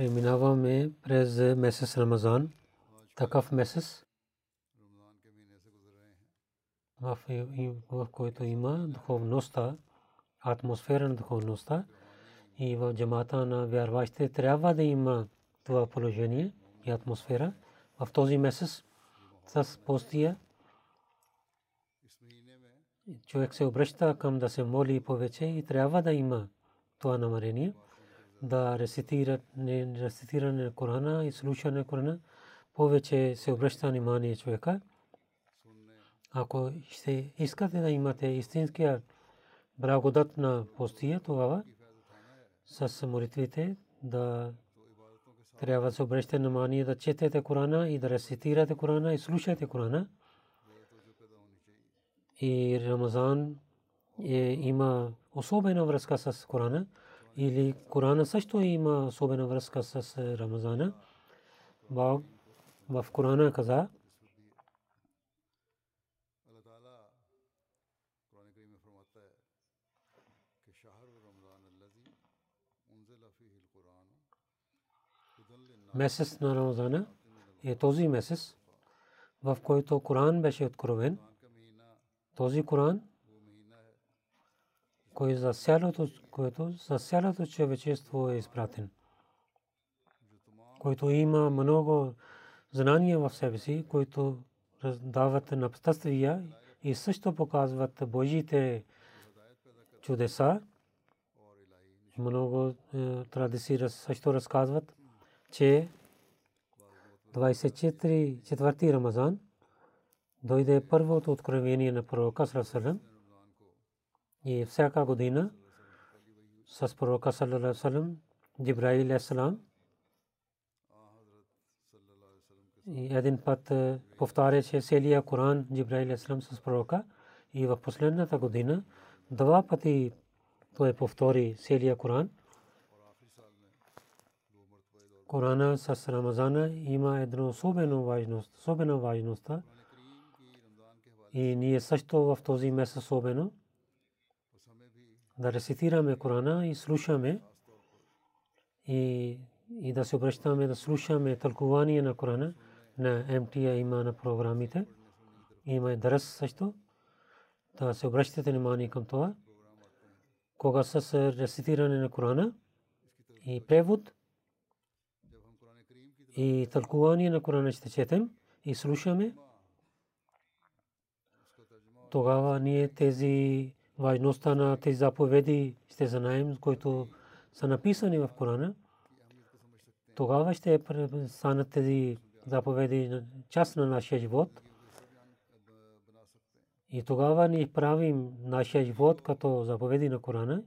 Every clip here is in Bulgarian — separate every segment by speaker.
Speaker 1: Преминаваме през месец Рамазан. Такъв месец, в, който има духовността, атмосфера на духовността и в джамата на вярващите трябва да има това положение и атмосфера. В този месец с постия човек се обръща към да се моли повече и трябва да има това намерение да рецитира рецитиране на Корана и слушане на Корана. Повече се обръща внимание човека. Ако ще искате да имате истинския благодат на постия, тогава с молитвите да трябва да се обръщате внимание да четете Корана и да рецитирате Корана и слушате Корана. И Рамазан е, има особена връзка с Корана или Корана също има особена връзка с Рамазана. Бог в Корана каза, месец на Рамазана е този месец, в който Коран беше откровен. Този Коран, който за цялото, който за цялото човечество е изпратен, който има много знания в себе си, които дават напътствия и също показват Божите чудеса. Много традиции също разказват, че 24 четвърти Рамазан дойде първото откровение на пророка Салам и всяка година с пророка Салам Джибраил Салам и един път повтаряше целия Коран Джибраил Салам с пророка и в последната година два пъти той повтори целия Коран Корана с Рамазана има една особена важност, особена важност. И ние също в този месец особено да рецитираме Корана и слушаме и, и да се обръщаме да слушаме тълкование на Корана на МТА има на програмите. Има и дърс също. Да се обръщате внимание към това. Кога с рецитиране на Корана и превод – и тълкувание на Корана ще четем и слушаме, тогава ние тези важността на тези заповеди ще знаем, които са написани в Корана. Тогава ще станат тези заповеди част на нашия живот. И тогава ние правим нашия живот като заповеди на Корана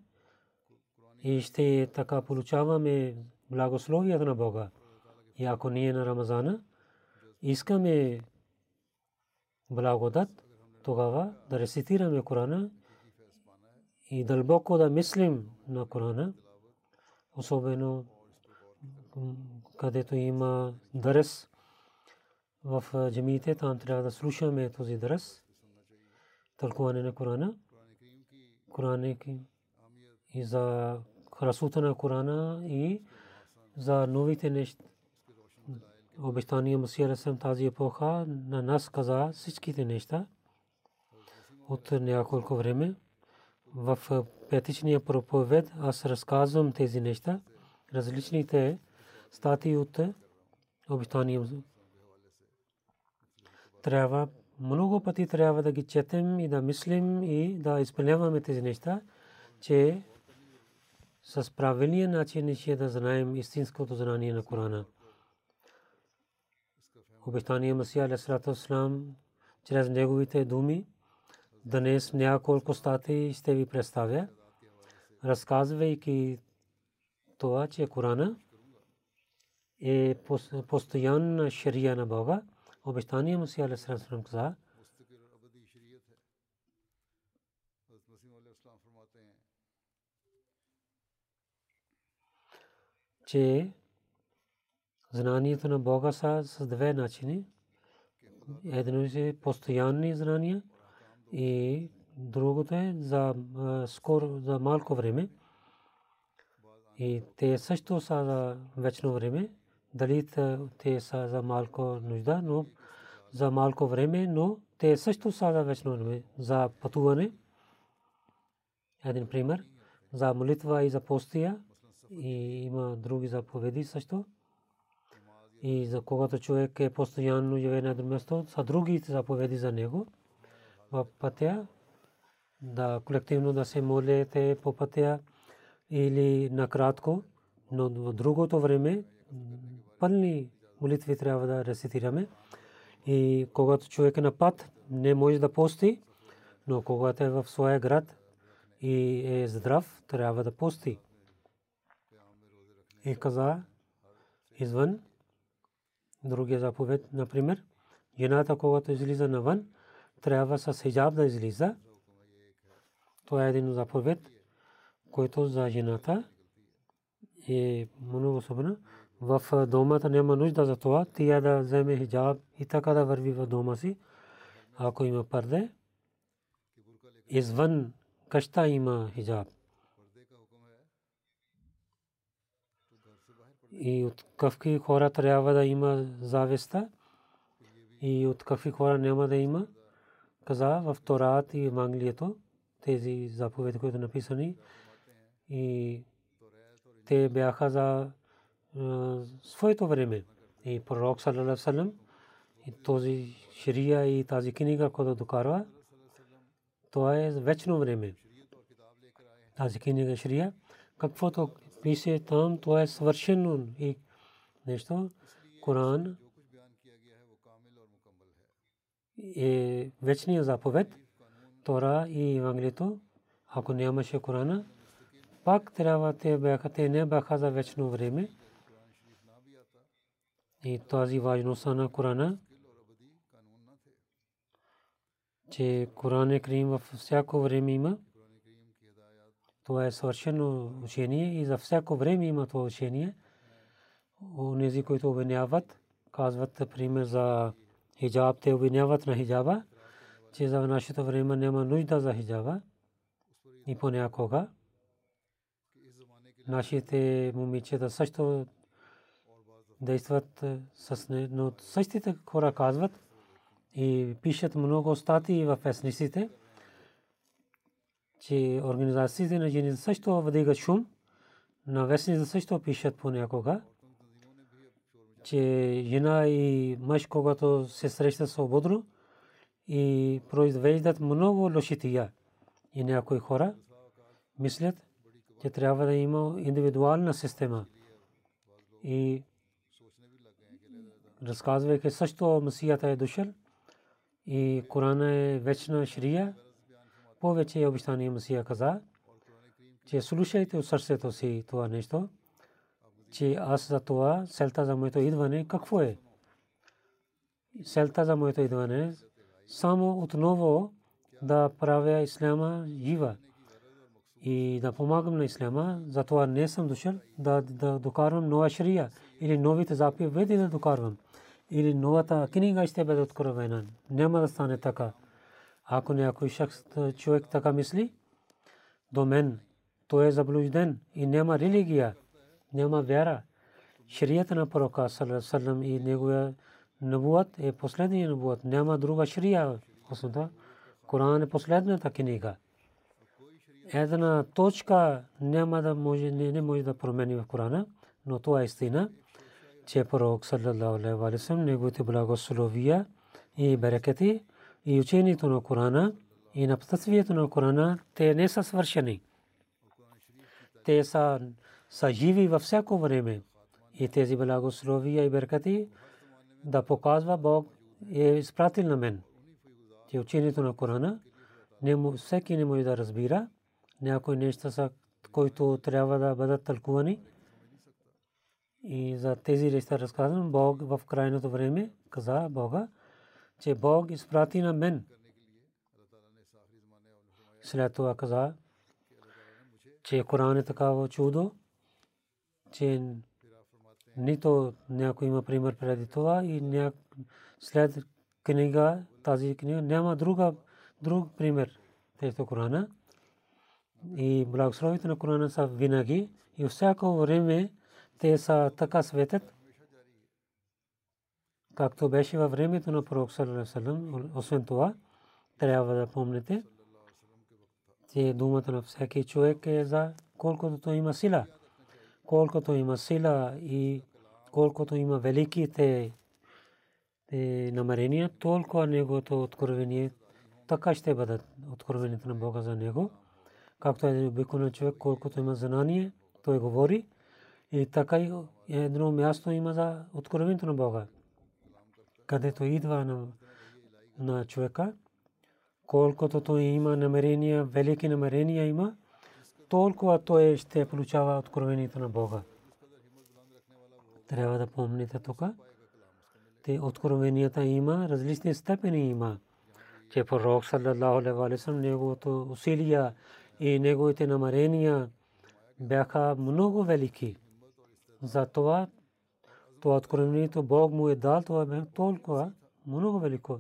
Speaker 1: и ще така получаваме благословията на Бога. И ако ние на Рамазана искаме благодат, тогава да рецитираме Корана и дълбоко да мислим на Корана, особено където има дърс в джамиите, там трябва да слушаме този дърс, тълкуване на Корана, Коране и за красота на Корана и за новите неща. Обещания Масия Расем тази епоха на нас каза всичките неща от няколко време. В петичния проповед аз разказвам тези неща, различните статии от обещания. Трябва много пъти трябва да ги четем и да мислим и да изпълняваме тези неща, че с правилния начин ние да знаем истинското знание на Корана. Обещание Масия Алейхиссалату чрез неговите думи днес няколко статии ще ви представя, разказвайки това, че Корана е постоянна шария на Бога. Обещание Масия Алейхиссалату каза, че знанието на Бога са с две начини. Едно е постоянни знания и другото е за скоро, за малко време. И те също са за вечно време. Дали те са за малко нужда, но за малко време, но те също са за вечно време. За пътуване. Един пример. За молитва и за постия и има други заповеди също. И за когато човек е постоянно живее на едно място, са други заповеди за него. В пътя да колективно да се молите по пътя или накратко, но в другото време пълни молитви трябва да рецитираме. И когато човек е на път, не може да пости, но когато е в своя град и е здрав, трябва да пости и каза извън другия заповед, например, жената, когато излиза навън, трябва с хиджаб да излиза. Това е един заповед, който за жената е много особено. В домата няма нужда за това, тя да вземе хиджаб и така да върви в дома си. Ако има парде, извън къща има хиджаб. и от какви хора трябва да има завеста и от какви хора няма да има. Каза в Торат и Евангелието тези заповеди, които написани. И те бяха за своето време. И пророк саллалаху е вечния заповед, Тора и Евангелието. Ако нямаше Корана, пак трябва те бяха, те не бяха за вечно време. И тази важност на Корана, че Коран е Крим във всяко време има. Това е съвършено учение и за всяко време има това учение. Онези, които обвиняват, казват пример за хиджаб, те обвиняват на хиджаба, че за нашето време няма нужда за хиджаба. И понякога нашите момичета също действат с не, но същите хора казват и пишат много статии в вестниците, че организациите на жените също вдигат шум. На вестниците също пишат понякога, че жена и мъж, когато се срещат свободно и произвеждат много лошития. И някои хора мислят, че трябва да има индивидуална система. И разказвайки също Масията е дошъл и Корана е вечна шрия, повече обещание Масия каза, че слушайте от сърцето си това нещо, че аз за това, селта за моето идване, какво е? Селта за моето идване само отново да правя исляма жива и да помагам на исляма, затова не съм дошъл да, да докарвам нова шрия или новите заповеди да докарвам или новата книга ще бъде откровена. Няма да стане така. Ако някой шахс, човек така мисли, до мен, той е заблужден и няма религия, няма вяра. Шрията на пророка саллаллаху и неговия набуат е последния набуат. Няма друга шрия. Освен Коран е последната книга. Една точка няма да може, не, не може да промени в Корана, но това е истина, че пророк саллаллаху алейхи ва саллям неговите благословия и берекети и учението на Корана и на на Корана, те не са свършени. Те са, са живи във всяко време. И тези благословия и беркати да показва Бог е изпратил на мен. Че учението на Корана не, всеки не може да разбира. Някои неща са, които трябва да бъдат тълкувани. И за тези неща разказвам Бог в крайното време каза Бога, че Бог изпрати на мен след това каза, че Коран е такава чудо, че нито някой има пример преди това и след книга, тази книга, няма друга, друг пример тези Корана. И благословите на Корана са винаги и всяко време те са така светят, както беше във времето на пророк Салалалаху Освен това, трябва да помните, че думата на всеки човек е за колкото има сила. Колкото има сила и колкото има великите намерения, толкова неговото откровение така ще бъдат откровението на Бога за него. Както един обикновен човек, колкото има знание, той говори. И така и едно място има за откровението на Бога. Където идва на, на човека, колкото той има намерения, велики намерения има, толкова той ще получава откровението на Бога. Трябва да помните тук. Те откровенията има, различни степени има. Че пророк саллаллаху алейхи неговото усилия и неговите намерения бяха много велики. Затова това откровението Бог му е дал, това бе толкова много велико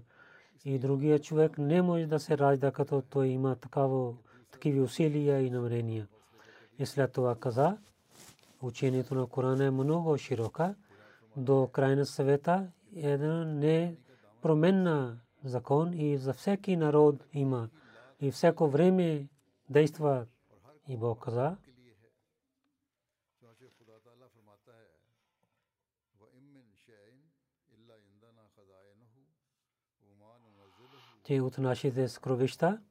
Speaker 1: и другия човек не може да се ражда като той има такава, такива усилия и намерения. И след това каза, учението на Корана е много широка, до крайна съвета един не променна закон и за всеки народ има. И всяко време действа. И Бог каза, че от нашите скровища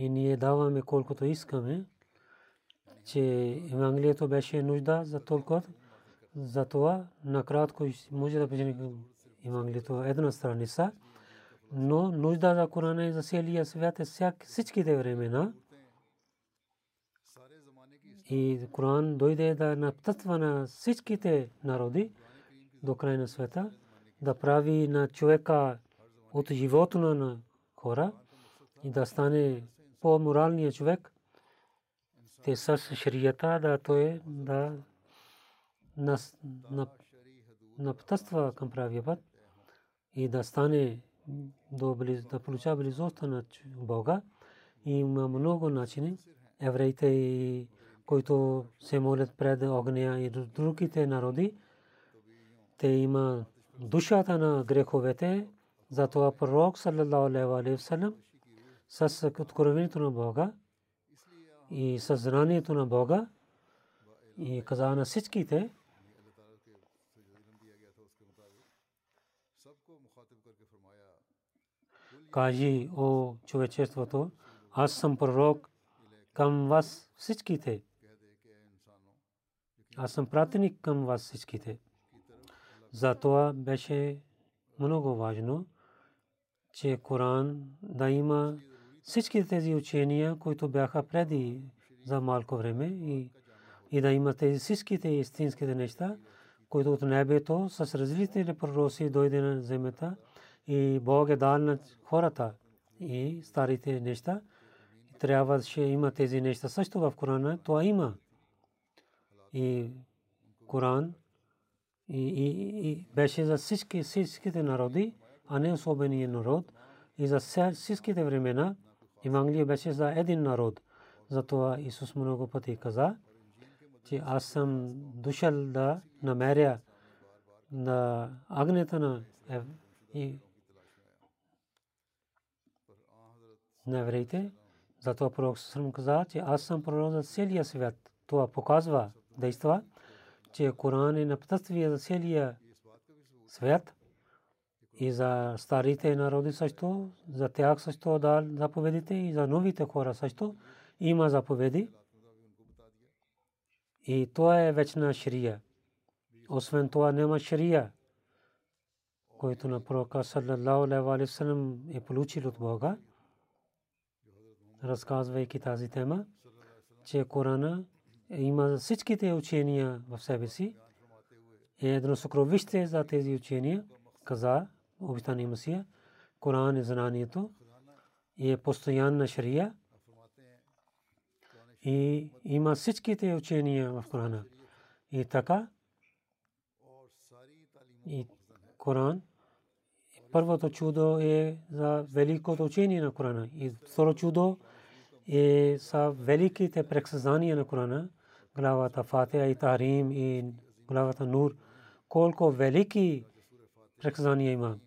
Speaker 1: и ние даваме колкото искаме, че Евангелието беше нужда за толкова. За това накратко може да бъде Евангелието една страница, но нужда за Корана и за целия свят е всичките времена. И Коран дойде да напътства на всичките народи до края на света, да прави на човека от живота на хора и да стане по-моралният човек, те с шрията да той да напътства към правия път и да стане да получава близостта на Бога. Има много начини. Евреите, които се молят пред огня и другите народи, те има душата на греховете, затова пророк саллаллаху алейхи с откровението на Бога и съзнанието на Бога и каза на всичките, кажи о човечеството, аз съм пророк към вас всичките. Аз съм пратеник към вас всичките. Затова беше много важно че Коран да има всички тези учения, които бяха преди за малко време и, и да има тези всичките истинските неща, които от небето с различни пророци дойде на земята и Бог е дал на хората и старите неща. Трябва да има тези неща също в Корана. Това има. И Коран и, и, и беше за всички, всичките народи а не особения народ. И за всичките времена Евангелие беше за един народ. Затова Исус много пъти каза, че аз съм дошъл да намеря на агнета на и на евреите. Затова пророк Сърм каза, че аз съм пророк за целия свят. Това показва, действа, че Коран е напътствие за целия свят и за старите народи също, за тях също да заповедите и за новите хора също има заповеди. И това е вечна шрия. Освен това няма шрия, който на пророка саллаллаху алейхи ва салlam е получил от Бога, разказвайки тази тема, че Корана има всичките учения в себе си. Е едно съкровище за тези учения, каза обитания Масия. Коран е знанието и е постоянна шрия и има всичките учения в Корана. И така, и Коран, първото чудо е за великото учение на Корана. И второ чудо е са великите предсказания на Корана, главата Фатиха и Тарим и главата Нур. Колко велики предсказания има.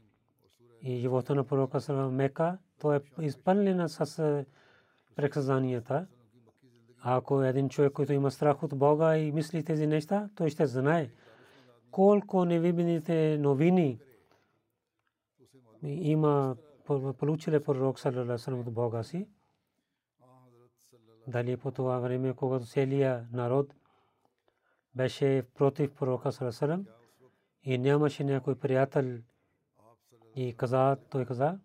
Speaker 1: И живота на пророка Салам Мека, то е изпълнена с предсказанията. Ако един човек, който има страх от Бога и мисли тези неща, той ще знае колко невидимите новини има получили пророк саллалаху от Бога си. Дали по това време, когато целия народ беше против пророка саллалаху и нямаше някой приятел и каза, той каза,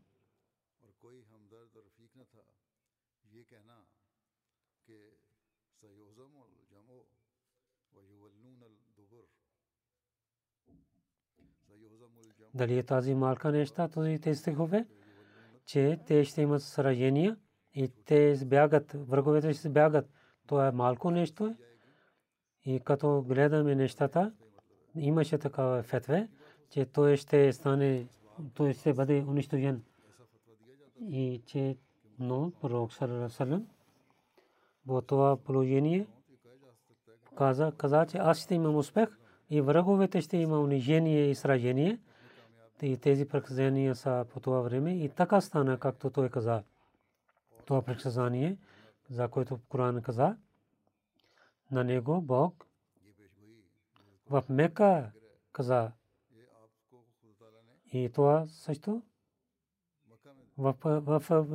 Speaker 1: дали е тази малка неща, този те стихове, че те ще имат сражения и те избягат, враговете ще избягат. Това е малко нещо. И като гледаме нещата, имаше такава фетве, че той ще стане, той ще бъде унищожен. И че, но, пророк Салам, в това положение, каза, каза, че аз ще имам успех и враговете ще има унижение и сражение и тези предсказания са по това време и така стана, както той каза. Това предсказание, за което Коран каза, на него Бог в Мека каза. И това също в, в, в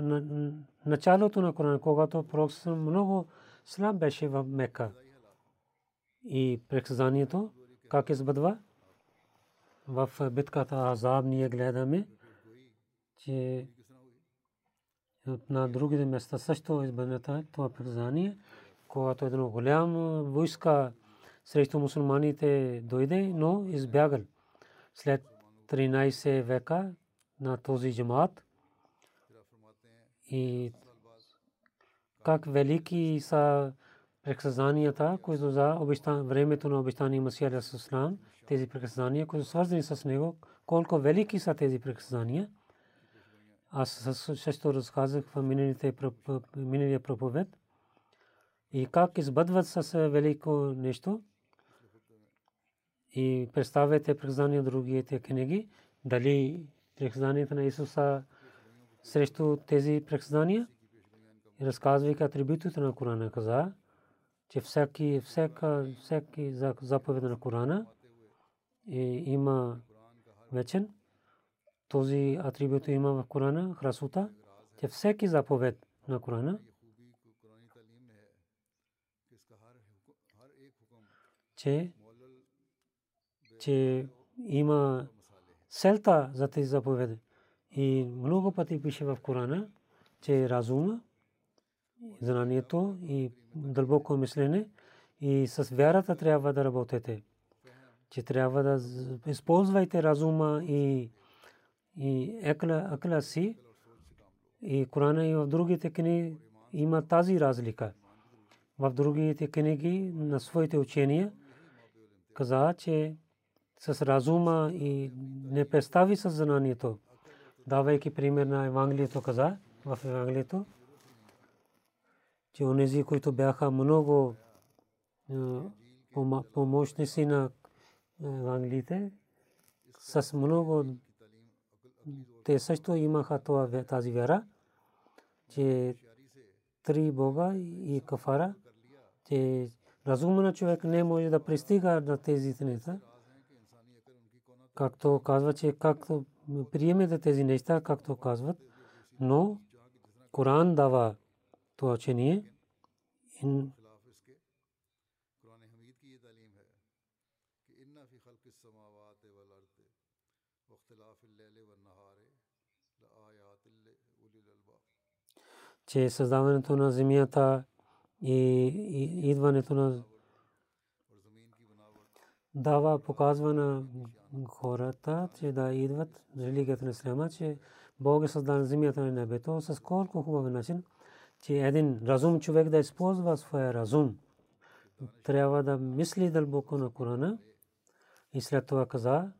Speaker 1: началото на Коран, когато пророк много слаб беше в Мека. И предсказанието как избъдва? в битката Азаб ние гледаме, че на другите места също избраната това признание, когато едно голям войска срещу мусулманите дойде, но избягал. След 13 века на този джамаат и как велики са предсказанията, които за времето на обещания Масия Алисалам, тези приказания, които са свързани с него, колко велики са тези приказания. Аз също разказах в миналия проповед и как избъдват с велико нещо. И представете приказания другите книги, дали приказанията на Исуса срещу тези приказания. И разказвайки атрибутите на Корана каза, че всеки, всяка, всеки заповед на Корана има вечен. Този атрибут има в Корана, храсута, че всеки заповед на Корана че, че има селта за тези заповеди. И много пъти пише в Корана, че разума, знанието и дълбоко мислене и с вярата трябва да работите че трябва да използвайте разума и, и екла, екла си. И Корана и в другите книги има тази разлика. В другите книги на своите учения каза, че с разума и не представи с знанието. Давайки пример на Евангелието каза, в Евангелието, че онези, които бяха много помощници на евангелиите, с много те също имаха това, тази вяра, че три Бога и кафара, че разумен човек не може да пристига на тези неща. Както казва, че както приемете тези неща, както казват, но Коран дава това учение. че създаването на земята и идването на дава показва на хората, че да идват религията на Ислама, че Бог е създал земята на небето с колко хубав начин, че един разум човек да използва своя разум. Трябва да мисли дълбоко на Корана и след това каза,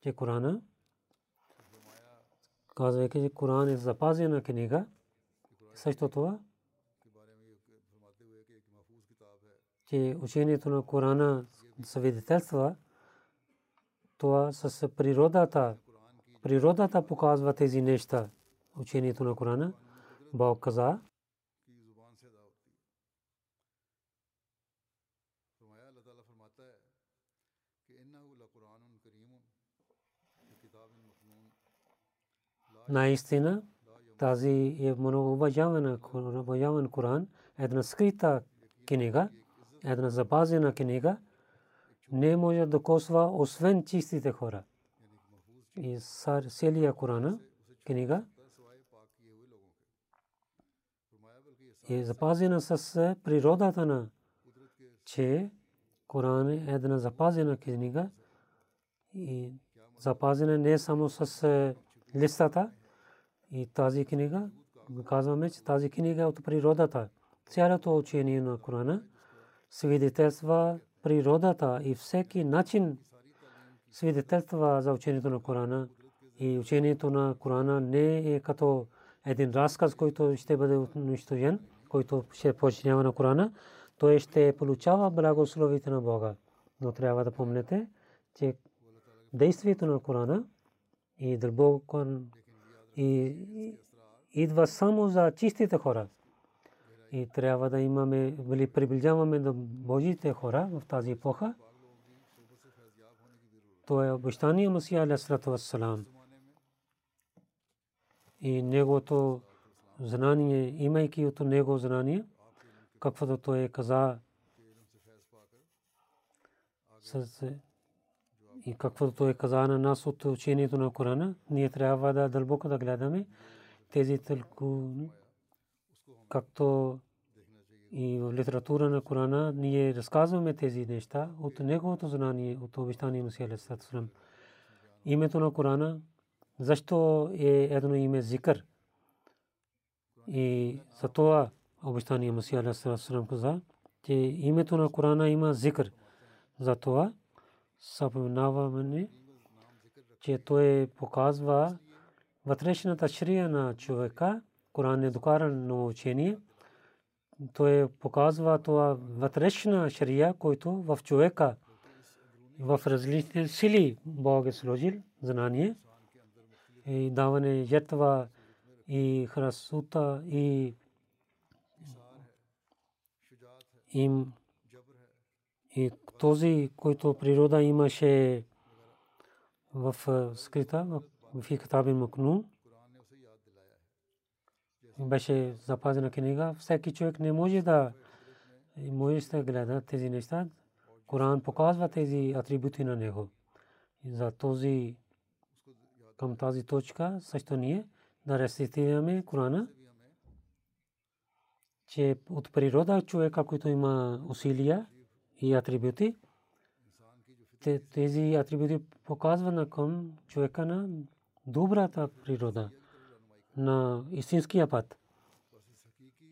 Speaker 1: че Корана казвайки, че Коран е запазена книга. Също това, че учението на Корана свидетелства, това с природата, природата показва тези неща, учението на Корана. Бог каза, наистина тази е много уважаван Коран, една скрита книга, една запазена книга, не може да косва освен чистите хора. И целия Корана книга е запазена с природата на че Коран е една запазена книга и запазена не само с листата, и тази книга, казваме, че тази книга е от природата. Цялото учение на Корана свидетелства природата и всеки начин свидетелства за учението на Корана. И учението на Корана не е като един разказ, който ще бъде унищожен, който ще починява на Корана. Той ще получава благословите на Бога. Но трябва да помнете, че действието на Корана и дълбоко и идва само за чистите хора. И трябва да имаме, или приближаваме до Божите хора в тази епоха. То е обещание Масия Вассалам. И неговото знание, имайки от него знание, каквото той каза с и каквото той каза на нас от учението на Корана, ние трябва да дълбоко да гледаме тези тълкувания, както и в литература на Корана ние разказваме тези неща от неговото знание, от обещание на Сиале Сатсалам. Името на Корана, защо е едно име зикър? И за това обещание Масия Алейхиссалам каза, че името на Корана има зикър. За това съпнаваме, че той показва вътрешната шрия на човека, Коран е докарано учение, той показва това вътрешна шрия, който в човека в различни сили Бог е сложил знание и даване жертва и храсута и им. И този, който природа имаше в скрита, в Китабин Макнун, беше запазена книга. Всеки човек не може да може да гледа тези неща. Коран показва тези атрибути на него. За този към тази точка също ние да рецитираме Корана, че от природа човека, който има усилия, и атрибути. Тези атрибути показват на към човека на добрата природа, на истинския път.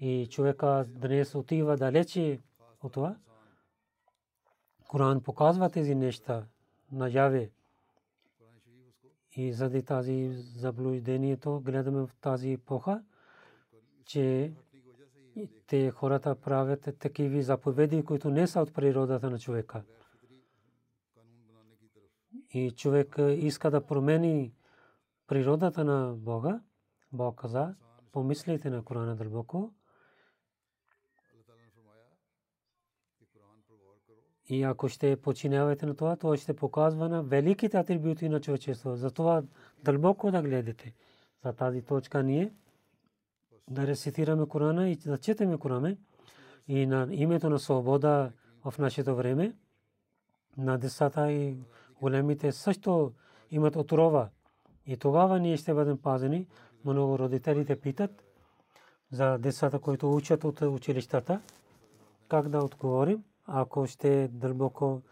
Speaker 1: И човека днес отива далече от това. Коран показва тези неща наяве. И заради тази заблуждението гледаме в тази епоха, че те хората правят такива заповеди, които не са от природата на човека. И човек иска да промени природата на Бога. Бог каза, помислите на Корана дълбоко. И ако ще починявате на това, то ще показва на великите атрибути на човечеството. Затова дълбоко да гледате. За тази точка ние да рецитираме Корана и да четеме Корана и на името на свобода в нашето време на децата и големите също имат отрова. И тогава ние ще бъдем пазени. Много родителите питат за децата, които учат от училищата, как да отговорим, ако ще дълбоко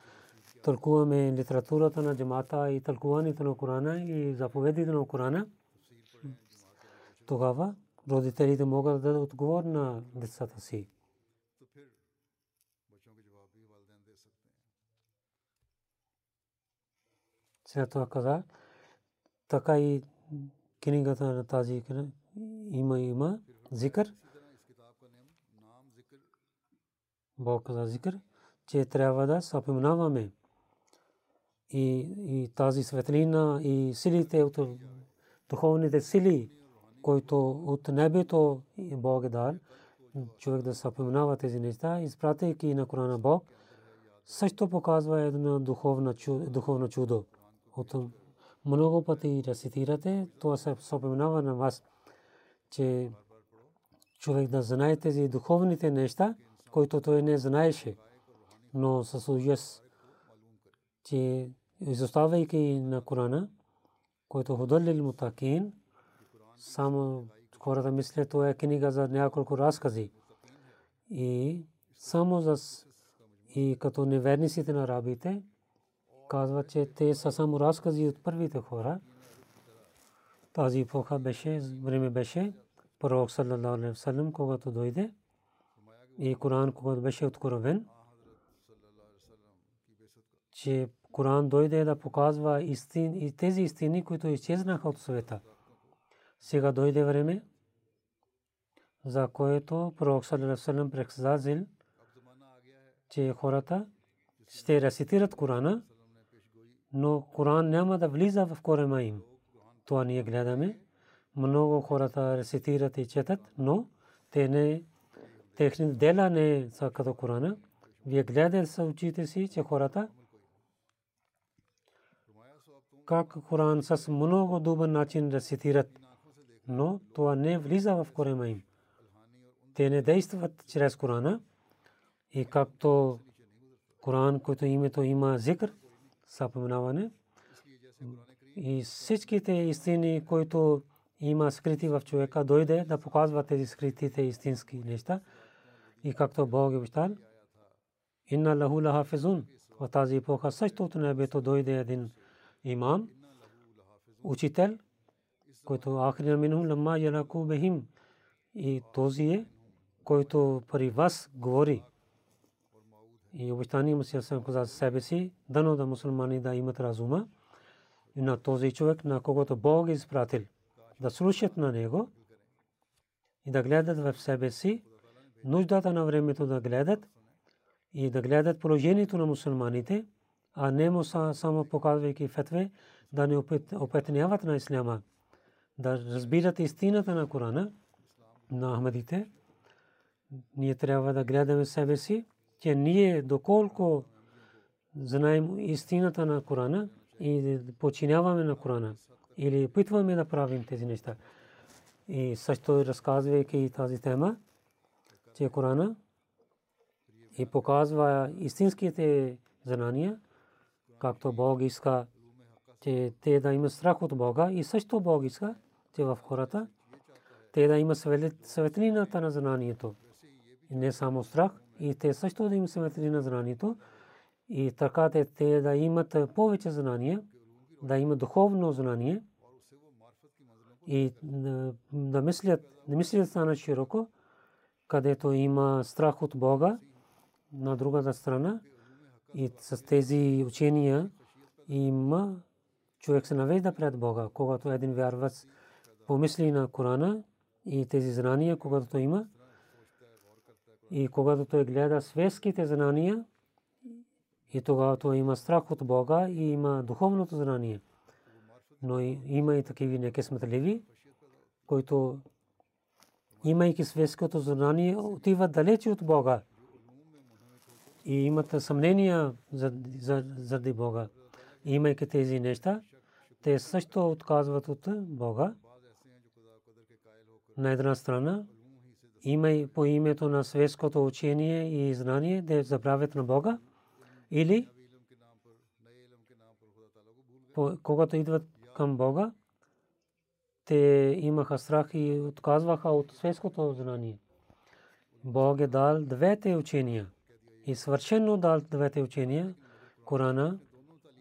Speaker 1: тълкуваме литературата на джамата и тълкуването на Корана и заповедите на Корана, тогава родителите могат да дадат отговор на децата си. След това каза, така и книгата на тази има има зикър. Бог каза зикър, че трябва да съпоминаваме и, и тази светлина и силите от духовните сили, които от небето Бог е дал, човек да съпоминава тези неща, изпратейки на Корана Бог, също показва едно духовно чудо. От много пъти рецитирате, това се съпоминава на вас, че човек да знае тези духовните неща, които той не знаеше, но с ужас, че изоставяйки на Корана, който ходълил мутакин, само хората мислят, това е книга за няколко разкази. И само за и като неверниците на рабите, казва, че те са само разкази от първите хора. Тази епоха беше, време беше, пророк саллалаху алейхи васалам, когато дойде и Коран, когато беше откровен, че Коран дойде да показва истини, и тези истини, които изчезнаха от света. Сега дойде време, за което пророк саллалаху предсказал, че хората ще рецитират Корана, но Коран няма да влиза в корема им. Това ние гледаме. Много хората рецитират и четат, но те не, техни дела не са като Корана. Вие гледате с очите си, че хората как Коран с много добър начин рецитират, но това не влиза в корема им. Те не действат чрез Корана и както Коран, който името има зикр, съпоменаване. И всичките истини, които има скрити в човека, дойде да показва тези скритите истински неща. И както Бог е обещал, инна лаху лахафизун. В тази епоха също от небето дойде един имам, учител, който ахрина минхум ламма яраку бехим. И този е, който при вас говори и обещание му се каза себе си, дано да мусулмани да имат разума на този човек, на когото Бог е изпратил, да слушат на него и да гледат в себе си, нуждата на времето да гледат и да гледат положението на мусулманите, а не му само показвайки фетве, да не опетняват на исляма, да разбират истината на Корана, на Ахмадите. Ние трябва да гледаме себе си че ние доколко знаем истината на Корана и починяваме на Корана или опитваме да правим тези неща. И също разказвайки тази тема, че Корана и показва истинските знания, както Бог иска, че те да имат страх от Бога и също Бог иска, че в хората те да имат светлината на знанието. Не само страх, и те също да им се метри на знанието и така те, те да имат повече знания, да имат духовно знание и да мислят, да мислят стана широко, където има страх от Бога на другата страна и с тези учения има човек се навежда пред Бога, когато един вярвач помисли на Корана и тези знания, когато той има. И когато той гледа светските знания, и тогава той има страх от Бога и има духовното знание. Но има и такива некесметливи, които имайки светското знание, отиват далече от Бога и имат съмнения заради Бога. Имайки тези неща, те също отказват от Бога. На една страна, има и по името на светското учение и знание да забравят на Бога, или когато идват към Бога, те имаха страх и отказваха от светското знание. Бог е дал двете учения и свършено дал двете учения, Корана,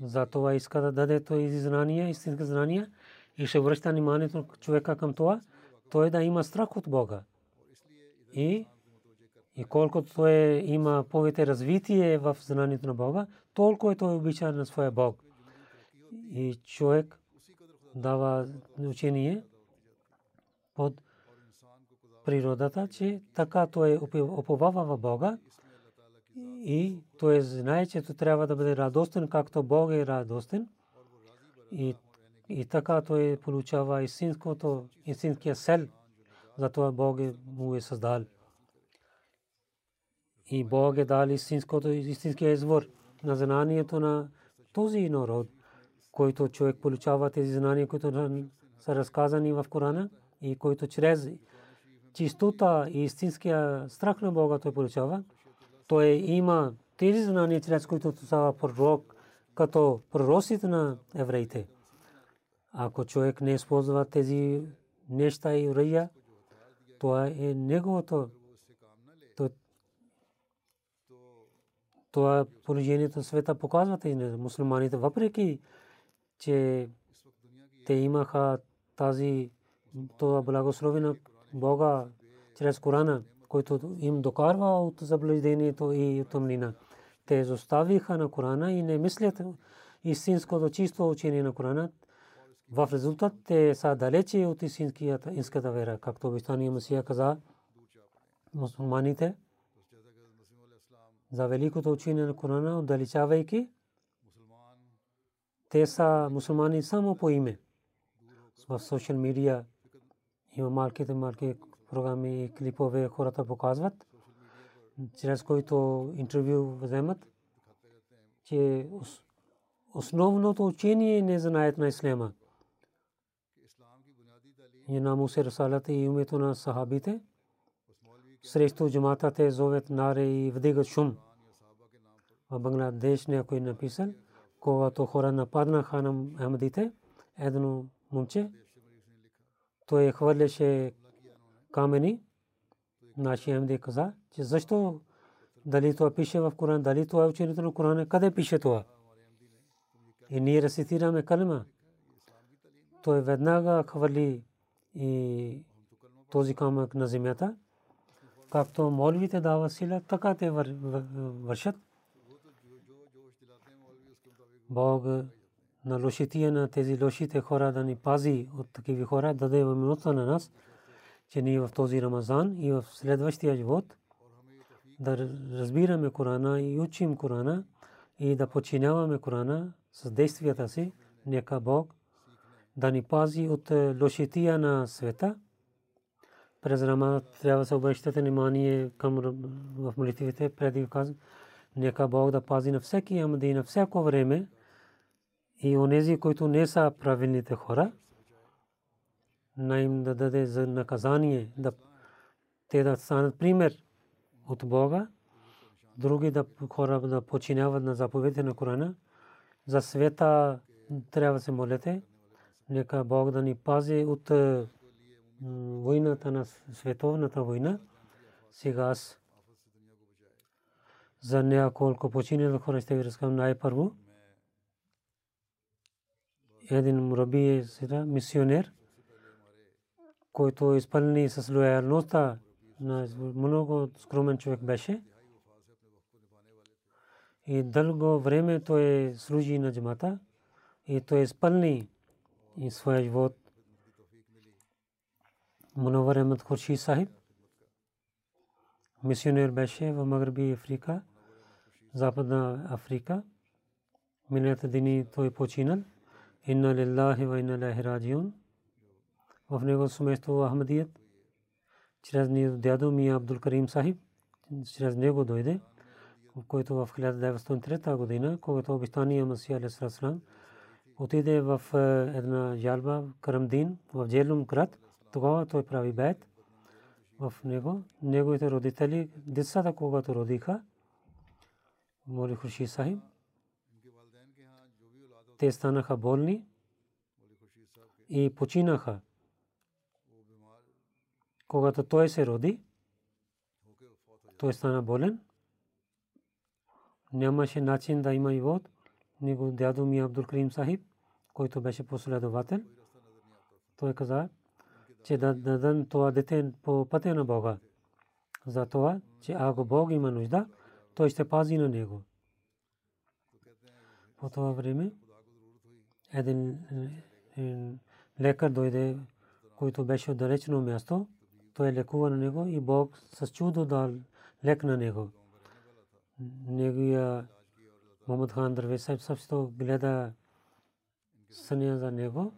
Speaker 1: затова иска да даде тези знания, истински знания и ще връща вниманието човека към това, той да има страх от Бога. И, и колкото той има повече развитие в знанието на Бога, толкова той обича на своя Бог. И човек дава учение под природата, че така той оповава в Бога и той знае, че той трябва да бъде радостен, както Бог е радостен. И, и така той получава истинското, истинския сел. Затова Бог е, му е създал. И Бог е дал истинското, истинския извор на знанието на този народ, който човек получава тези знания, които са разказани в Корана и който чрез чистота и истинския страх на Бога той получава той има тези знания, чрез които става пророк, като пророците на евреите. Ако човек не използва тези неща и урия, това е неговото. Това положението света показва и мусулманите, въпреки че те имаха тази това благословие на Бога чрез Корана който им докарва от заблуждението и от. Те изоставиха на Корана и не мислят истинското чисто учение на Корана. В резултат те са далече от истинската вера, както обещания Масия каза мусулманите за великото учение на Корана, отдалечавайки те са мусулмани само по име. В социал медиа има малките малки програми и клипове хората показват, чрез които интервю вземат, че основното учение не знаят на ислама. И на Мусе Расалата и името на сахабите, срещу джамата те зовет наре и вдигат шум. В Бангладеш някой написал, когато хора нападнаха на Ахмадите, едно момче, той хвърляше камени. Нашия Ахмеди каза, че защо дали това пише в Коран, дали това е учението на Корана, къде пише това? И ние рецитираме калма. Той веднага хвърли и този камък на земята. Както молвите дава сила, така те вършат. Бог на лошития на тези лошите хора да ни пази от такива хора, да даде минута на нас че ние в този Рамазан и в следващия живот да разбираме Корана и учим Корана и да подчиняваме Корана с действията си. Нека Бог да ни пази от лошития на света. През Рамазан трябва да се обръщате внимание към в молитвите преди казвам. Нека Бог да пази на всеки амади на всяко време и онези, които не са правилните хора на им да даде за наказание, да те да станат пример от Бога, други да хора да починяват на заповедите на Корана. За света трябва да се молите. Нека Бог да ни пази от войната на световната война. Сега аз за няколко починали хора ще ви разкажам най-първо. Един мураби е мисионер който изпълни с лоялността на много скромен човек беше. И дълго време той служи на джамата и той изпълни и своя живот. Munawar Ahmad Khurshid Sahib. Мисионер беше в Маграби Африка, Западна Африка. Миналите дни той починал. Инна лиллахи ва инна илайхи раджиун. В него семейство Ахмадият. Чрез дядо Мия Абдул Карим Сахиб. Чрез него дойде, който в 1903 година, когато обещания Масия Алисалам отиде в една жалба Карамдин в Джелум град. Тогава той прави бед в него. Неговите родители, децата, когато родиха, Моли Хурши Сахиб, те станаха болни и починаха. Когато той се роди, той стана болен. Нямаше начин да има живот. Него дядо ми Абдул Карим Сахиб, който беше последовател. Той каза, че да дадат това дете по пътя на Бога. За това, че ако Бог има нужда, той ще пази на него. По това време един лекар дойде, който беше от далечно място. Той лекува на него и Бог с чудо дал лек на него. Неговия Мохамед хан Дървес също гледа съня за него.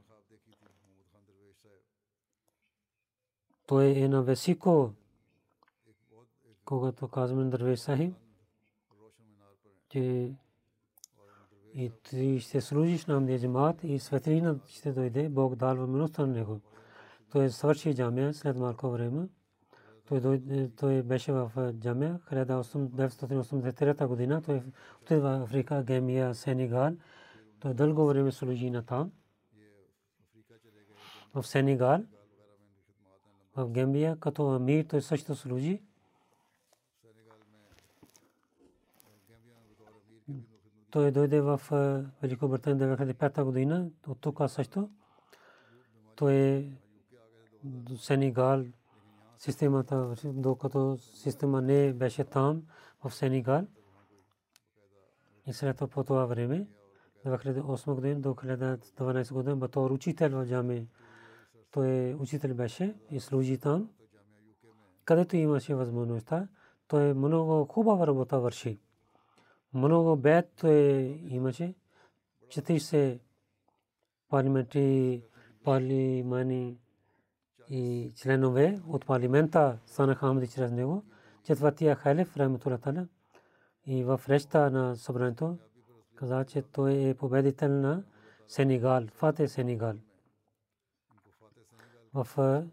Speaker 1: той е на високо, когато казваме Дървеш Сахиб, че и ти ще служиш на Амдия Джамаат и светлина ще дойде, Бог дал в милостта на него. Той свърши джамия след малко време. Той, дойде, той беше в джамия 1983 година. Той отиде в Африка, Гемия, Сенегал. Той дълго време служи на там. В Сенегал в Гембия като амир той също служи. Той дойде в Великобритания 2005 година, от тук също. Той е Сенегал, системата, докато система не беше там, в Сенегал. И след това по това време, 2008 година до 2012 година, батор учител в джами той учител беше и служи там. Където имаше възможността, той много хубава работа върши. Много бед той имаше. Чети се парламентри, парламени и членове от парламента станаха амди чрез него. Четвъртия халиф, Рахматула Таля, и в речта на събранието каза, че той е победител на Сенегал, Фате Сенегал в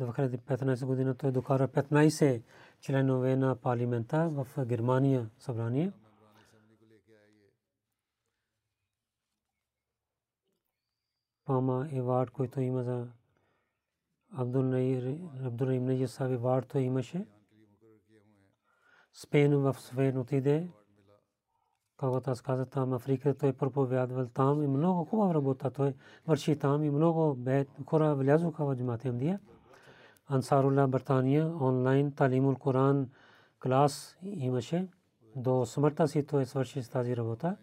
Speaker 1: 2015 година той докара 15 членове на парламента в Германия събрание. Пама Евард, който има за Абдул Абдул Наир Сави Вард, той имаше. Спейн в Свен отиде когато аз казах там Африка, той проповядвал там и много хубава работа той върши там и много бед хора влязоха в джамат Ахмадия. Ансарула Бартания онлайн Талимул Коран клас имаше. До смъртта си той свърши с тази работа.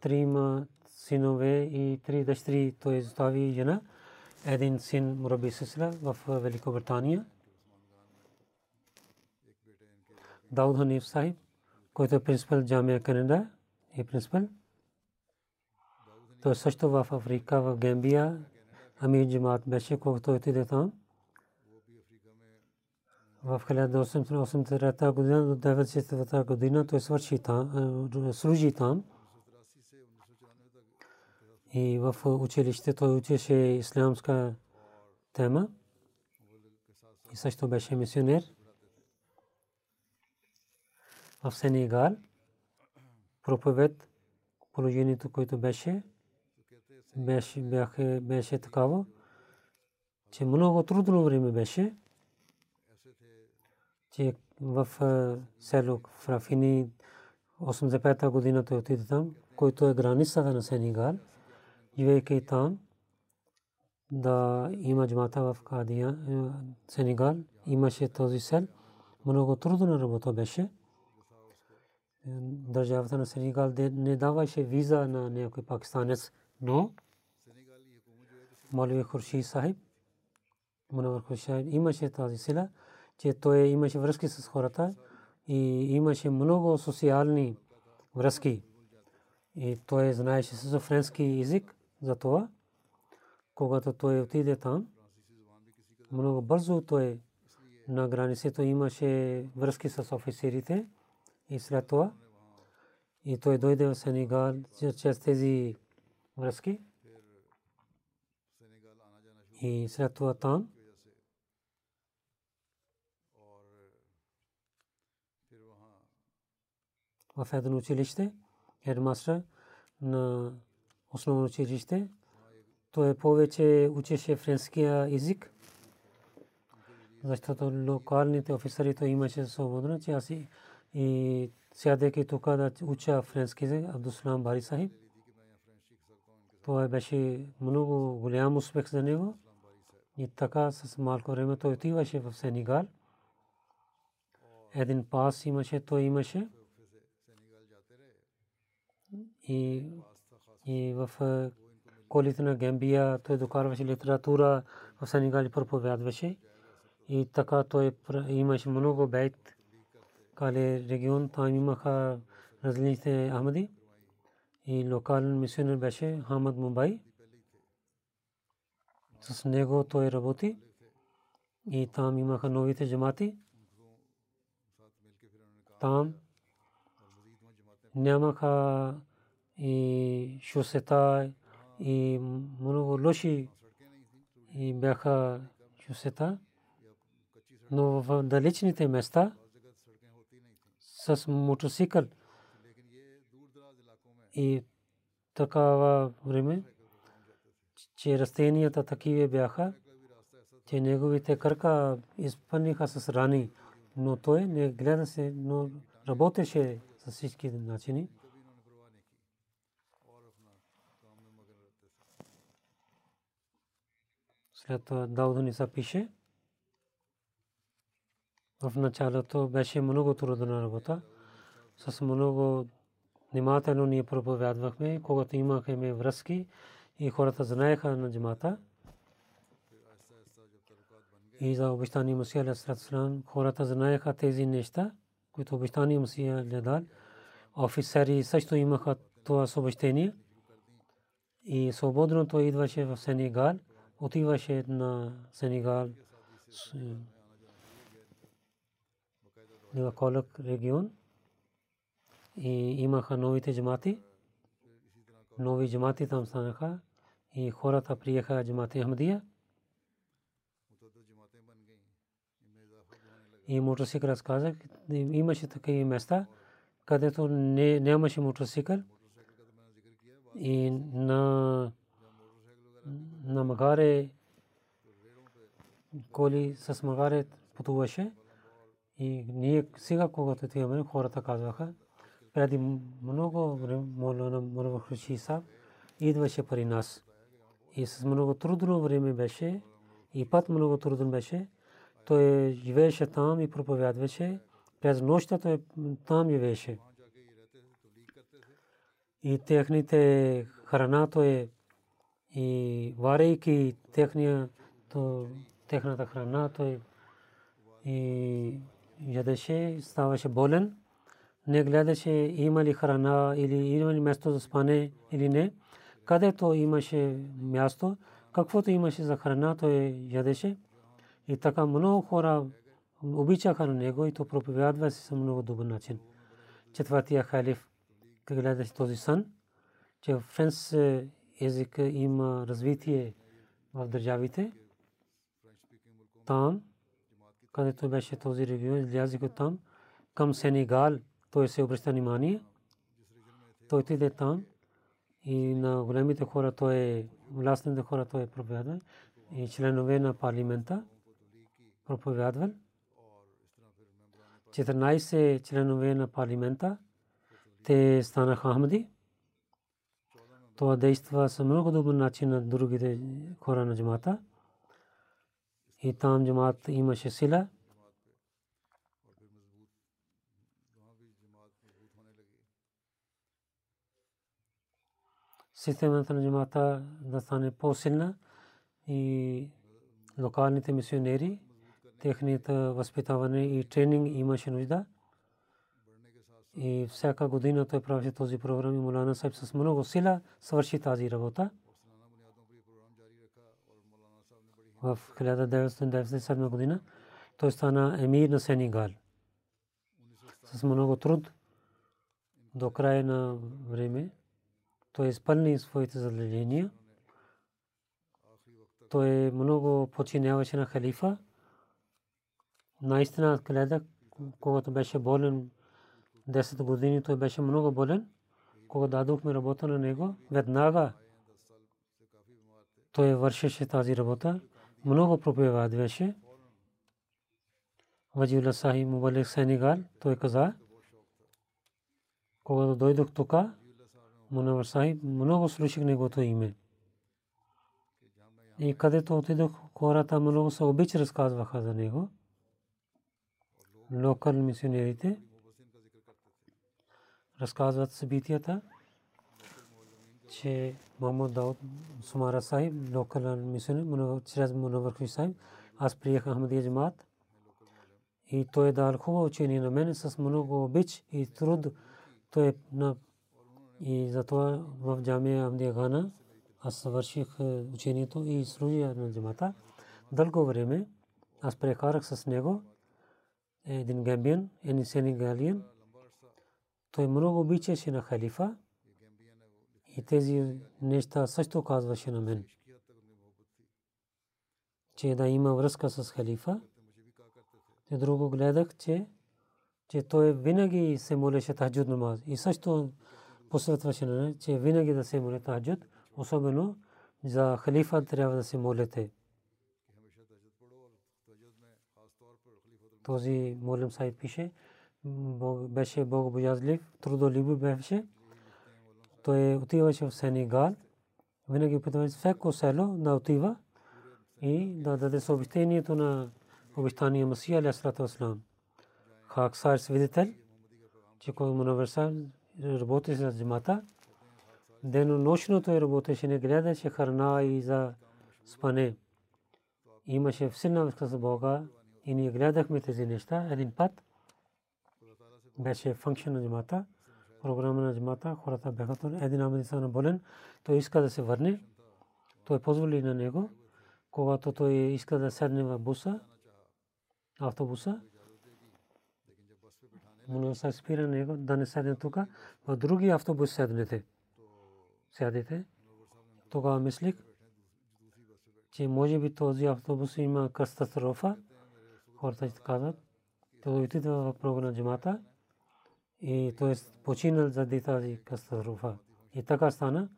Speaker 1: Трима синове и три дъщери той остави жена. Един син Мураби Сисла в Великобритания. Дауд Ханиф Сахиб който е принципал Джамия Канада е принципал. Той също в Африка, в Гамбия, Амир Джамат беше, когато отиде там. В 1883 година до 1994 година той свърши там, служи там. И в училище той учеше ислямска тема. И също беше мисионер. В Сенегал. Проповед положението, което беше, беше, бяха, беше такава, че много трудно време беше, че в село Фрафини 85-та година той отиде там, който е границата на Сенегал, живейки там, да има джамата в Кадия, Сенегал, имаше този сел, много трудна работа беше държавата на Сенегал не даваше виза на някой пакистанец, но Молви Хурши Сахиб Мунавар Хушайб имаше тази сила, че той имаше връзки с хората и имаше много социални връзки. И той знаеше с френски език за това. Когато той отиде там, много бързо той на границата имаше връзки с офицерите и след това и той дойде в Сенегал чрез тези връзки и след това там в едно училище, хедмастър на основно училище. Той повече учеше френския език, защото локалните офицери той имаше свободно, че аз и сядайки тук да уча френски език, Абдусалам Бари Сахиб. Това беше много голям успех за него. И така с малко време той отиваше в Сенегал. Един пас имаше, той имаше и, и в колите на Гамбия той докарваше литература в Сенегал и проповядваше. И така той имаше много бейт. Кале регион там имаха различните Ахмади. И локален мисионер беше Хамад Мумбай. С него той работи. И там имаха новите джамати. Там нямаха и шосета и много лоши и бяха шосета. Но в далечните места с мотоцикъл и такава време, че растенията такива бяха, че неговите кръка изпълниха с рани, но той не гледа се, но работеше с всички начини. Това Даудо се пише. В началото беше много трудна работа. С много внимателно ние проповядвахме, когато имахме връзки и хората знаеха на джамата. И за обещание Мусия Алейхиссалам хората знаеха тези неща, които обещание Мусия дал. Офицери също имаха това съобщение. И свободно той идваше в Сенегал, отиваше на Сенегал, Колък регион и имаха новите джамати. Нови джамати там станаха и хората приеха джамати Ахмадия. И мотоцикъл разказах, имаше такива места, където не, нямаше мотоцикъл. И на, на магаре коли с магаре пътуваше. И ние сега, когато отиваме, хората казваха, преди много време Молана Мурва Хрушиса идваше при нас. И с много трудно време беше, и път много трудно беше. Той живееше там и проповядваше. През нощта той там живееше. И техните храна той и варейки техния, то, техната храна той и ядеше, ставаше болен, не гледаше има ли храна или има ли място за спане или не. Където имаше място, каквото имаше за храна, той ядеше. И така много хора обичаха на него и то проповядва се много добър начин. Четвъртия халиф гледаше този сън, че френс език има развитие в държавите. Там където беше този регион, излязоха там към Сенегал, той се обръща внимание. Той отиде там и на големите хора той е, властните хора той е проповядвал и членове на парламента проповядвал. 14 членове на парламента те станаха Ахмади. Това действа с много добър начин на другите хора на джамата и там джамат имаше сила. Системата на джамата да стане по-силна и локалните мисионери, техните възпитаване и тренинг имаше нужда. И всяка година той правеше този програм и Мулана Сайб с много сила свърши тази работа. В 1997 година той стана емир на Сенегал. С много труд до края на време той изпълни своите задължения. Той много починяваше на халифа. Наистина когато беше болен 10 години, той беше много болен. Когато дадохме работа на него, веднага той вършеше тази работа. Много проповядваше. Ваджиула Сахи Мубалик Сенегал, той каза, когато дойдох тук, Мунавар Сахиб, много слушах негото име. И където отидох, хората много се обич разказваха за него. Локал мисионерите разказват събитията, че Мохаммад Дауд Сумара Сахиб, локал мисионер, чрез Мунавар Сахиб, аз приех Ахмадия Джамаат и той е дал хубаво учение на мен с много обич и труд. Той е на и затова в джамия Амдия Гана аз свърших учението и служия на джамата. Дълго време аз прекарах с него един гамбиен, един сенегалиен. Той много обичаше на халифа и тези неща също казваше на мен, че да има връзка с халифа. Те друго гледах, че че той винаги се молеше таджуд намаз. И също посъветваше на че винаги да се моли таджуд, особено за халифа трябва да се молите. Този молим сайт пише, беше богобоязлив, трудолюбив беше. Той отиваше в Сенегал, винаги опитваше всяко село да отива и да даде съобщението на обещания Масия, алейхиссалату вассалам. Хаксар свидетел, че кой Мунавер работи с джамата. Денонощно той работеше, не гледаше храна и за спане. Имаше силна връзка с Бога и ние гледахме тези неща. Един път беше функция на джамата, програма на джамата, хората бяха то един амедисан болен, той иска да се върне. Той позволи на него, когато той иска да седне в буса, автобуса, Муноса спира него да не седне тук, в други автобус седнете. Сядете. Тогава мислих, че може би този автобус има катастрофа. Хората ще казват, той отиде в програма джамата и той е починал заради тази катастрофа. И така стана.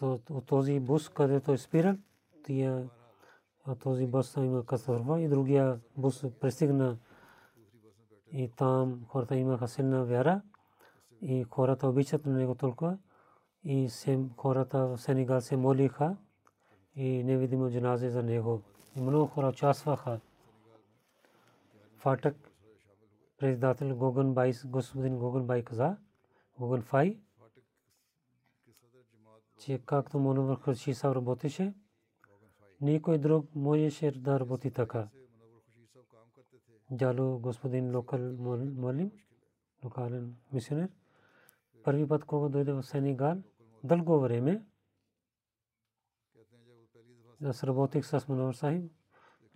Speaker 1: От този бус, където е спирал, тия този бус има катастрофа и другия бус пристигна и там хората имаха силна вяра и хората обичат на него толкова и хората в Сенегал се молиха и невидимо джаназе за него. И много хора участваха. Фатък председател Гоган Бай, господин Гоган Бай каза, Гоган Фай, че както Моновър Хърши са работеше, никой друг можеше да работи така. Джало господин локал молим, локален мисионер. Първи път, когато дойде в Сенегал, дълго време, аз работих с Манор Сахиб.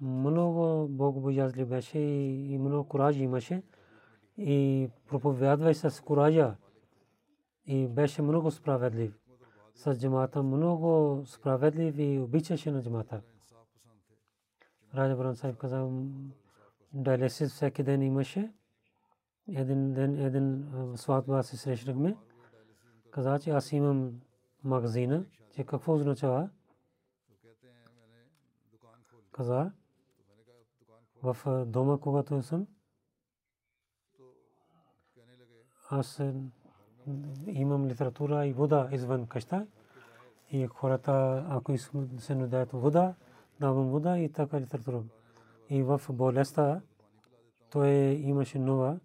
Speaker 1: Много богобоязли беше и много кураж имаше. И проповядваше с куража. И беше много справедлив. С джамата много справедлив и обичаше на джамата. Раджа Бран Сахиб каза, диалисис всеки ден имаше. Един ден, един сватба се срещнахме. Каза, че аз имам магазина, че какво означава? Каза, в дома, когато съм, аз имам литература и вода извън къща. И хората, ако се нуждаят вода, давам вода и така литература и в болестта той имаше нова.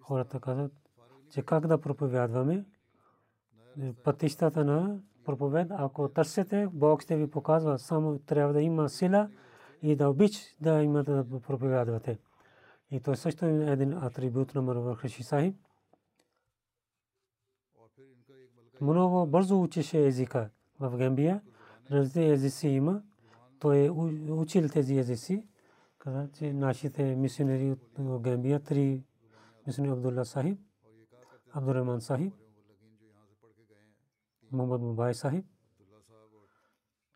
Speaker 1: Хората казват, че как да проповядваме. Пътищата на проповед, ако търсите, Бог ще ви показва. Само трябва да има сила и да обич да имат да проповядвате. И той също е един атрибут на Марвархаши Сахиб. Много бързо учеше езика в Гамбия. Различни езици има. Той е учил тези езици. Каза, че нашите мисионери от Гамбия, три мисионери Абдулла Сахиб, Абдурахман Сахиб, Мухаммад Мубай Сахиб,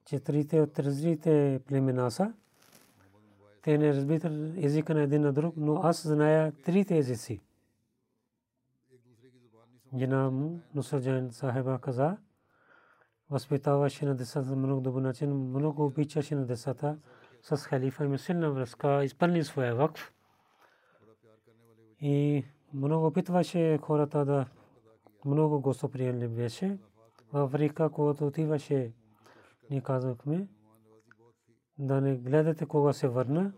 Speaker 1: четирите от различните племена са. Те не разбират езика на един на друг, но аз зная трите езици. Jina Nusrajan Sahiba каза, възпитаваше на децата много добър начин, много обичаше на децата с халифа и силна връзка, изпълни своя вакф. И много опитваше хората да много гостоприемлив беше. В Африка, когато отиваше, ни казахме, да не гледате кога се върна.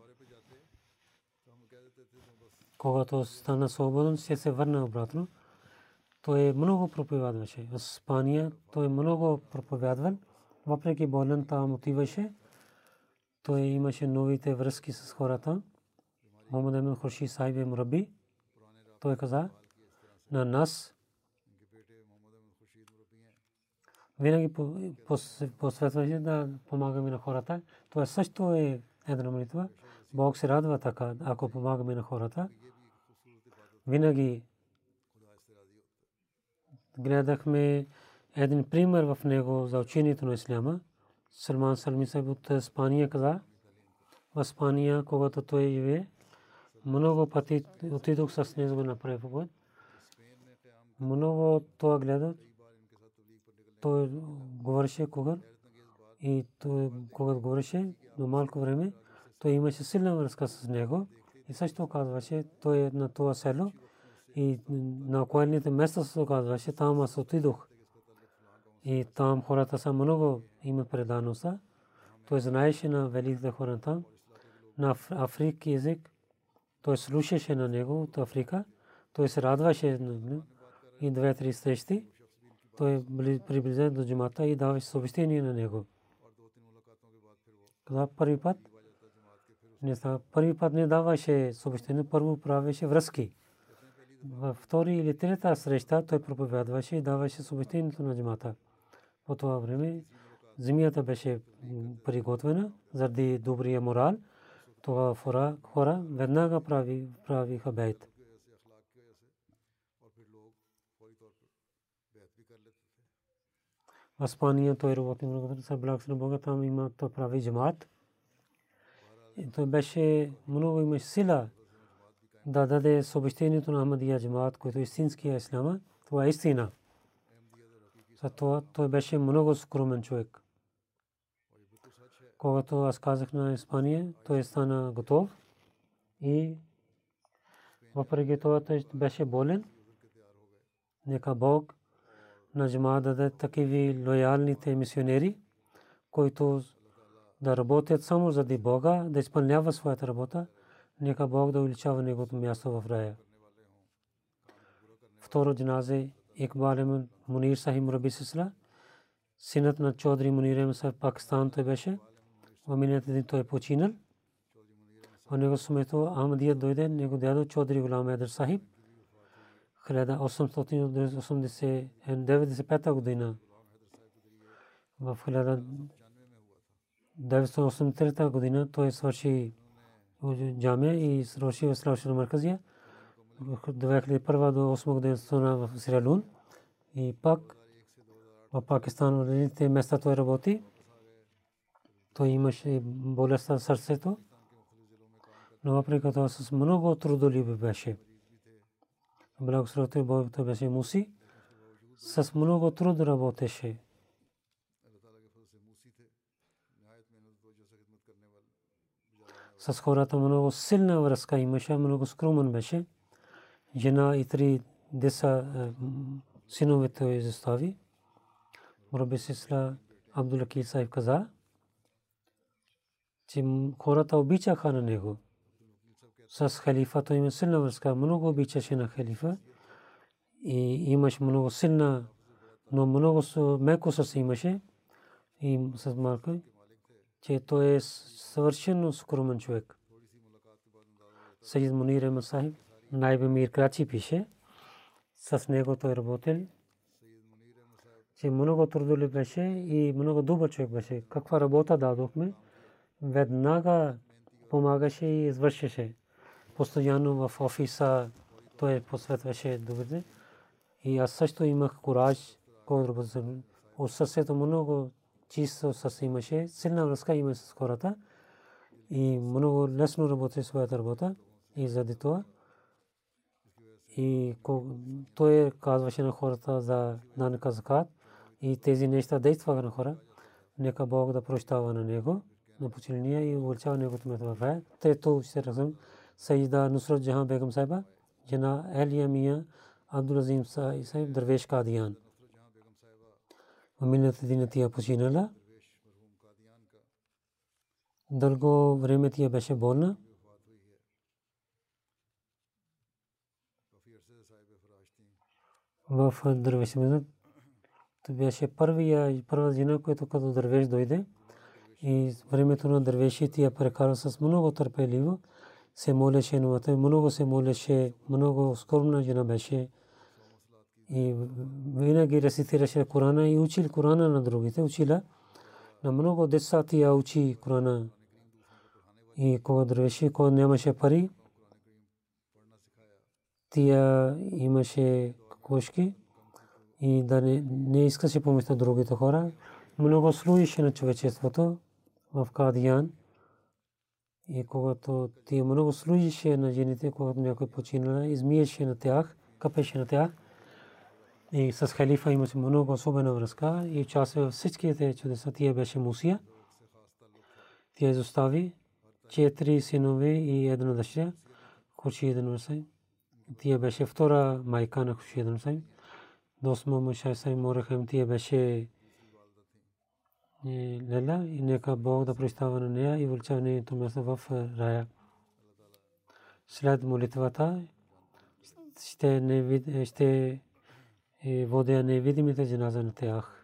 Speaker 1: Когато стана свободен, ще се върна обратно. Той много проповядваше. В Испания той много проповядвал. Въпреки болен там отиваше. Той имаше новите връзки с хората. Мохамед Амин Хурши Сайб е мураби. Той каза на нас винаги посветваше да помагаме на хората. Това също е една молитва. Бог се радва така, ако помагаме на хората. Винаги гледахме един пример в него за учението на Исляма. Салман Салми Сахиб от Испания каза, в Испания, когато той живее, много пъти отидох с него на препод. Много това гледа. Той говореше кога и той когато говореше до малко време, той имаше силна връзка с него и също казваше, той е на това село и на околните места се казваше, там аз отидох. И там хората са много имат предаността. Той знаеше на великите хора там, на африки език. Той слушаше на него от Африка. Той се радваше на него. И две-три срещи. Той приблизен до джамата и даваше съобщение на него. Каза първи път. Не става. Първи път не даваше съобщение, първо правеше връзки във втори или трета среща той проповядваше и даваше съобщението на джамата. По това време земята беше приготвена заради добрия морал. Това хора, хора веднага прави, правиха бейт. В Испания той работи много са благ на Бога, там има то прави джамат. Той беше много имаше сила да даде съобщението на Ахмадия джамаат, който е истинския ислама. Това е истина. Затова той беше много скромен човек. Когато аз казах на Испания, той стана готов и въпреки това той беше болен. Нека Бог на джамаат даде такива лоялните мисионери, които да работят само заради Бога, да изпълняват своята работа. Нека Бог да увеличава неговото място в рая. Второ джаназе Икбал Мунир Сахим Раби Сисла. Синът на Чодри Мунир в Пакистан той беше. В миналите дни той е починал. В него смето Ахмадия дойде, него дядо Чодри Гулам Едър Сахиб. 1895 година. В 1983 година той свърши джамия и сроши в Славшина Марказия. 2001 до 2008 година стана в Сиралун и пак в Пакистан различните места той работи. Той имаше болест в сърцето, но въпреки това с много трудолюбие беше. Благословите Бог той беше муси, с много труд работеше. с хората много силна връзка имаше, много скромен беше. Жена и три деца синовете изостави. Мораби Сисла Абдулакил Сайф каза, че хората обичаха на него. С халифата има силна връзка, много обичаше на халифа и имаше много силна, но много меко се имаше и с малко. че той е съвършено скромен човек. Съйид Мунир Ахмад Сахиб, Найб Мир Крачи пише, с него той работил, че много трудолюб беше и много добър човек беше. Каква работа дадохме, веднага помагаше и извършеше. Постоянно в офиса той посветваше добрите. И аз също имах кураж, който от сърцето много чисто със имаше, силна връзка има с хората и много лесно работи своята работа и заради това. И той казваше на хората за данъка закат и тези неща действаха на хора. Нека Бог да прощава на него, на починения и увеличава неговото рая. Трето ще разум Саида Нусрат Джахан Бегам Сайба, жена Елия Мия Абдулазим Сайб Дървеш Кадиян. миналата година тя починала. Дълго време тя беше болна. В дървеш Това беше първия, първа жена, която като дървеш дойде. И времето на дървеши тя прекара с много търпеливо. Се молеше, но много се молеше, много скромна жена беше. И винаги рецитираше Корана и учил Корана на другите. Учила на много деца тя учи Корана. И кога дървеши, кога нямаше пари, тя имаше кошки и да не, не искаше помощта другите хора. Много служише на човечеството в Кадиян. И когато тя много служише на жените, когато някой починала, измиеше на тях, капеше на тях. И с халифа имаше много особена връзка и участва във всичките чудеса. Тя беше Мусия. Тя изостави четири синове и една дъщеря, Хуршид Нурсай. Тя беше втора майка на Хуршид Нурсай. Досма Мушай Сай Морахем тя беше Лела и нека Бог да представя на нея и вълчава нейното място в рая. След молитвата ще, не, ще водя невидимите джаназа на тях.